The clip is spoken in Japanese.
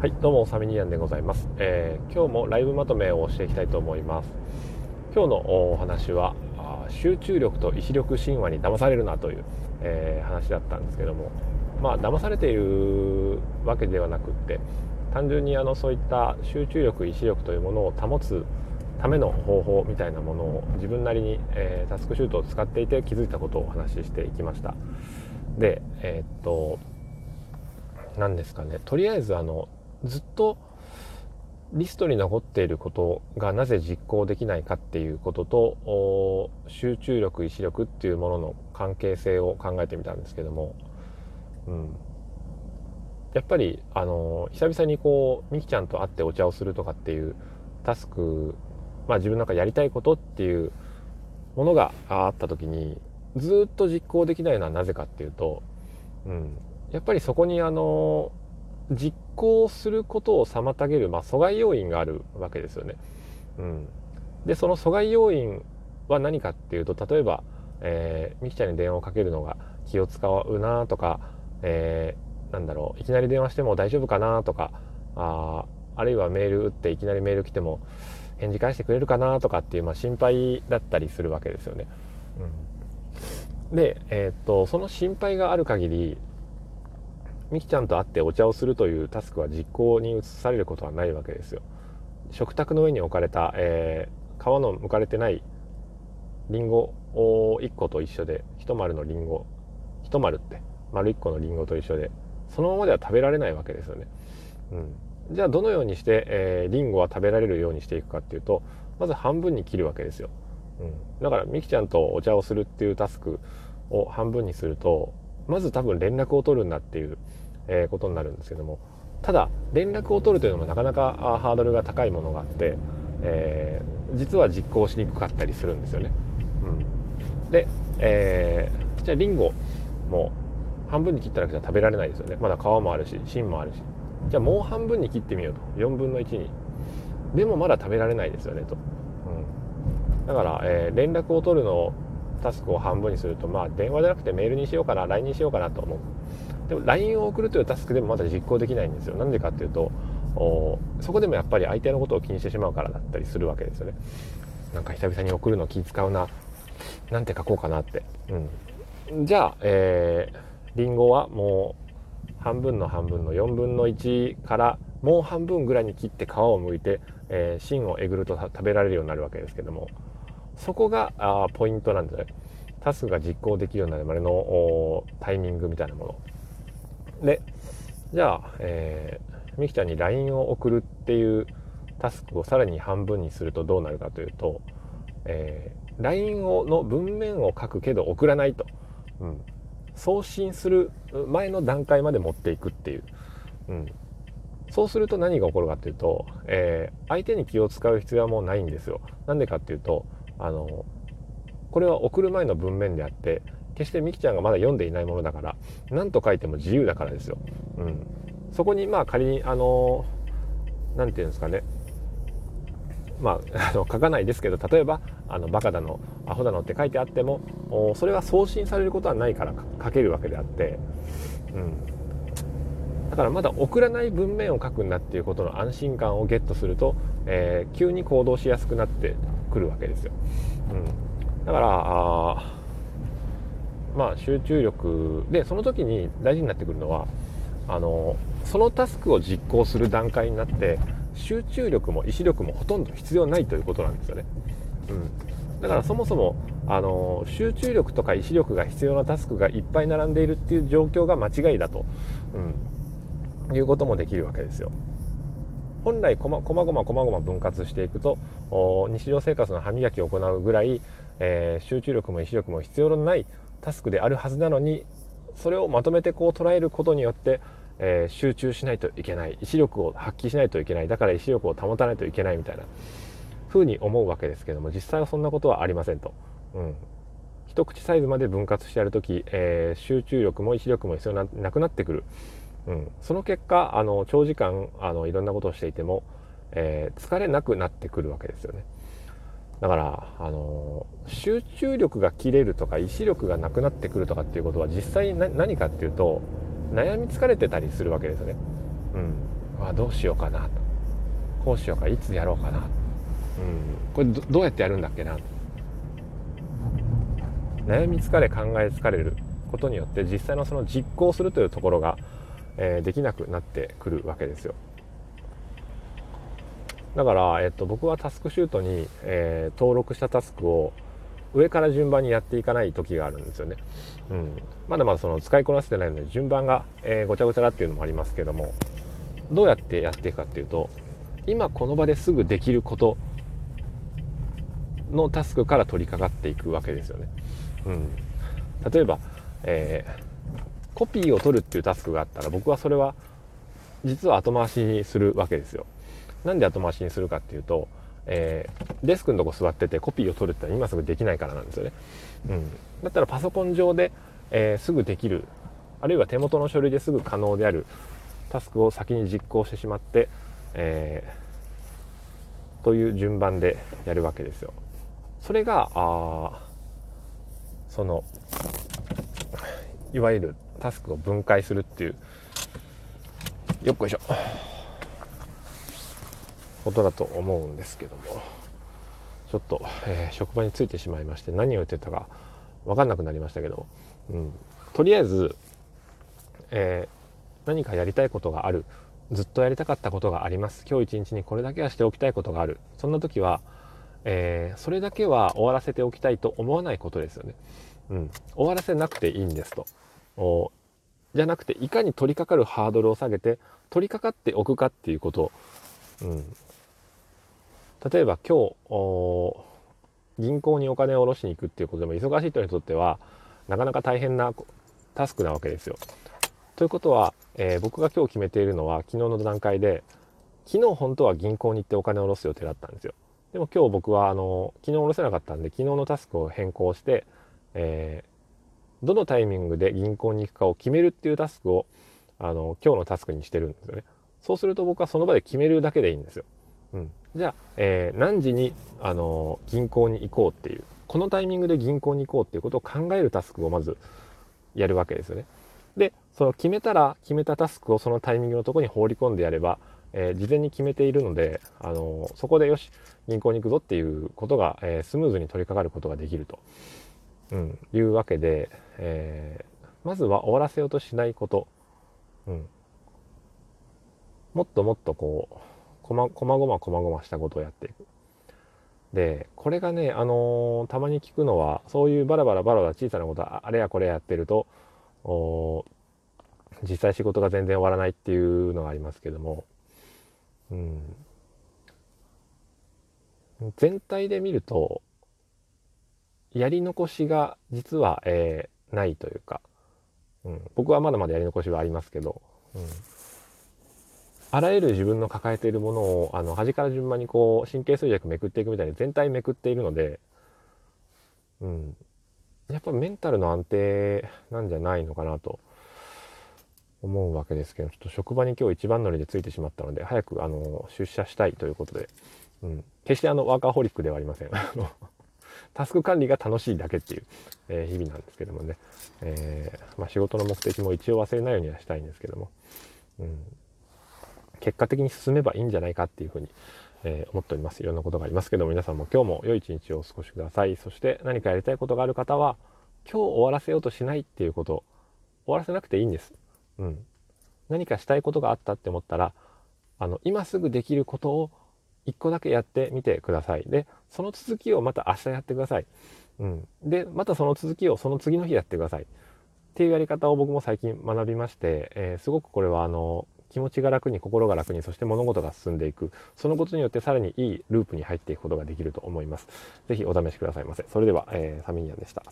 はいどうもサミニアンでございます、えー、今日もライブまとめをしていきたいと思います。今日のお話は集中力と意志力神話に騙されるなという、えー、話だったんですけども。まあ騙されているわけではなくって単純にあのそういった集中力意志力というものを保つための方法みたいなものを自分なりに、えー、タスクシュートを使っていて気づいたことをお話ししていきました。でえー、っと何ですかね。とりあえずあのずっとリストに残っていることがなぜ実行できないかっていうことと集中力意志力っていうものの関係性を考えてみたんですけども、うん、やっぱりあの久々にこうみきちゃんと会ってお茶をするとかっていうタスク、まあ、自分の中やりたいことっていうものがあった時にずっと実行できないのはなぜかっていうと、うん、やっぱりそこにあの実行することを妨げる、まあ、阻害要因があるわけですよね。うん、でその阻害要因は何かっていうと例えば、えー、みきちゃんに電話をかけるのが気を使うなとか、えー、なんだろういきなり電話しても大丈夫かなとかああるいはメール打っていきなりメール来ても返事返してくれるかなとかっていう、まあ、心配だったりするわけですよね。うん、で、えー、っとその心配がある限りみきちゃんと会ってお茶をするというタスクは実行に移されることはないわけですよ。食卓の上に置かれた、えー、皮の剥かれてないりんご1個と一緒で一丸のりんご一丸って丸1個のりんごと一緒でそのままでは食べられないわけですよね、うん、じゃあどのようにして、えー、リンゴは食べられるようにしていくかっていうとまず半分に切るわけですよ、うん、だからみきちゃんとお茶をするっていうタスクを半分にするとまず多分連絡を取るんだっていうえことになるんですけども。ただ連絡を取るというのもなかなかハードルが高いものがあって、えー、実は実行しにくかったりするんですよね。うん、で、えー、じゃあリンゴも半分に切っただけじゃ食べられないですよね。まだ皮もあるし芯もあるし。じゃあもう半分に切ってみようと。4分の1に。でもまだ食べられないですよねと、うん、だから、えー、連絡を取るのをタスクを半分にするとまあ電話じゃなくてメールにしようかな LINE にしようかなと思う。でも LINE を送るというタスクでもまだ実行できないんですよ。なんでかっていうとそこでもやっぱり相手のことを気にしてしまうからだったりするわけですよね。なんか久々に送るの気使うな。なんて書こうかなって、うん、じゃあ、えー、リンゴはもう半分の半分の4分の1からもう半分ぐらいに切って皮を剥いて、えー、芯をえぐると食べられるようになるわけですけども。そこがあポイントなんですね。タスクが実行できるようになるまでのタイミングみたいなもの。で、じゃあ、えー、みきちゃんに LINE を送るっていうタスクをさらに半分にするとどうなるかというと、えー、LINE をの文面を書くけど送らないと。うん。送信する前の段階まで持っていくっていう。うん。そうすると何が起こるかというと、えー、相手に気を使う必要はもうないんですよ。なんでかっていうと、あの、これは送る前の文面であって、決してみきちゃんがまだ読んでいないものだから何と書いても自由だからですよ。うん、そこにまあ仮にあの何て言うんですかねまあ、あの書かないですけど例えばあのバカだのアホだのって書いてあってもそれは送信されることはないから書けるわけであって、うん、だからまだ送らない文面を書くんだっていうことの安心感をゲットすると、えー、急に行動しやすくなってくるわけですよ。うん、だからまあ、集中力でその時に大事になってくるのはあのそのタスクを実行する段階になって集中力も意志力もほとんど必要ないということなんですよね。うん、だからそもそもあの集中力とか意志力が必要なタスクがいっぱい並んでいるっていう状況が間違いだと、うん、いうこともできるわけですよ。本来こまごまこまごま分割していくと日常生活の歯磨きを行うぐらい、えー、集中力も意志力も必要のないタスクであるはずなのにそれをまとめてこう捉えることによって、えー、集中しないといけない意志力を発揮しないといけないだから意志力を保たないといけないみたいな風に思うわけですけども実際はそんなことはありませんと。うん一口サイズまで分割してやるとき、えー、集中力も意志力も必要ななくなってくる、うん、その結果あの長時間あのいろんなことをしていても、えー、疲れなくなってくるわけですよね。だから、あの集中力が切れるとか意志力がなくなってくるとかっていうことは実際に何かっていうと悩み疲れてたりするわけですよね。うん、あどうしようかなと。こうしようかいつやろうかな、うん、これどうやってやるんだっけな。悩み疲れ考え疲れることによって実際のその実行するというところが、えー、できなくなってくるわけですよ。だから、えっと、僕はタスクシュートに、えー、登録したタスクを上から順番にやっていかない時があるんですよね、うん、まだまだその使いこなせてないので順番が、えー、ごちゃごちゃだっていうのもありますけどもどうやってやっていくかっていうと今この場ですぐできることのタスクから取り掛かっていくわけですよね、うん、例えば、えー、コピーを取るっていうタスクがあったら僕はそれは実は後回しにするわけですよ。なんで後回しにするかっていうとえー、デスクのとこ座っててコピーを取るってのは今すぐできないからなんですよね。うん、だったらパソコン上で、えー、すぐできるあるいは手元の書類ですぐ可能であるタスクを先に実行してしまって、えー、という順番でやるわけですよ。それがあそのいわゆるタスクを分解するっていうよっこいしょことだと思うんですけどもちょっと、えー、職場に着いてしまいまして何を言ってたか分かんなくなりましたけど、うん、とりあえず、えー、何かやりたいことがあるずっとやりたかったことがあります。今日一日にこれだけはしておきたいことがある。そんな時は、えー、それだけは終わらせておきたいと思わないことですよね、うん、終わらせなくていいんですと。おじゃなくていかに取り掛かるハードルを下げて取り掛かっておくかっていうこと、うん、例えば今日銀行にお金を下ろしに行くっていうことでも忙しい人にとってはなかなか大変なタスクなわけですよ。ということは、えー、僕が今日決めているのは昨日の段階で昨日本当は銀行に行ってお金を下ろす予定だったんですよ。でも今日僕はあの昨日下ろせなかったんで昨日のタスクを変更して、えー、どのタイミングで銀行に行くかを決めるっていうタスクをあの今日のタスクにしてるんですよね。そうすると僕はその場で決めるだけでいいんですよ。うん、じゃあ、えー、何時に、あの銀行に行こうっていうこのタイミングで銀行に行こうっていうことを考えるタスクをまずやるわけですよね。でその決めたら決めたタスクをそのタイミングのとこに放り込んでやれば、えー、事前に決めているので、あのそこでよし銀行に行くぞっていうことが、えー、スムーズに取り掛かることができると、うん、いうわけで、えまずは終わらせようとしないこと、うん、もっともっとこうこまごまこまごましたことをやって。いく。でこれがね、あのー、たまに聞くのはそういうバラバラバラバラ小さなことあれやこれやってると実際仕事が全然終わらないっていうのがありますけども、うん、全体で見るとやり残しが実は、えー、ないというか、うん、僕はまだまだやり残しはありますけど、うん。あらゆる自分の抱えているものをあの端から順番にこう神経衰弱めくっていくみたいに全体めくっているので、うん、やっぱメンタルの安定なんじゃないのかなと思うわけですけどちょっと職場に今日一番乗りでついてしまったので早くあの出社したいということで、うん、決してあのワーカーホリックではありません。タスク管理が楽しいだけっていう、えー、日々なんですけどもね、えー、まあ、仕事の目的も一応忘れないようにはしたいんですけども、うん、結果的に進めばいいんじゃないかっていうふうに、えー、思っております。いろんなことがありますけども、皆さんも今日も良い一日をお過ごしください。そして何かやりたいことがある方は、今日終わらせようとしないっていうこと、終わらせなくていいんです。うん。何かしたいことがあったって思ったら、あの、今すぐできることを一個だけやってみてください。で、その続きをまた明日やってください。うん。で、またその続きをその次の日やってください。っていうやり方を僕も最近学びまして、えー、すごくこれはあの、気持ちが楽に心が楽にそして物事が進んでいく。そのことによってさらにいいループに入っていくことができると思います。是非お試しくださいませ。それでは、えー、サミンヤンでした。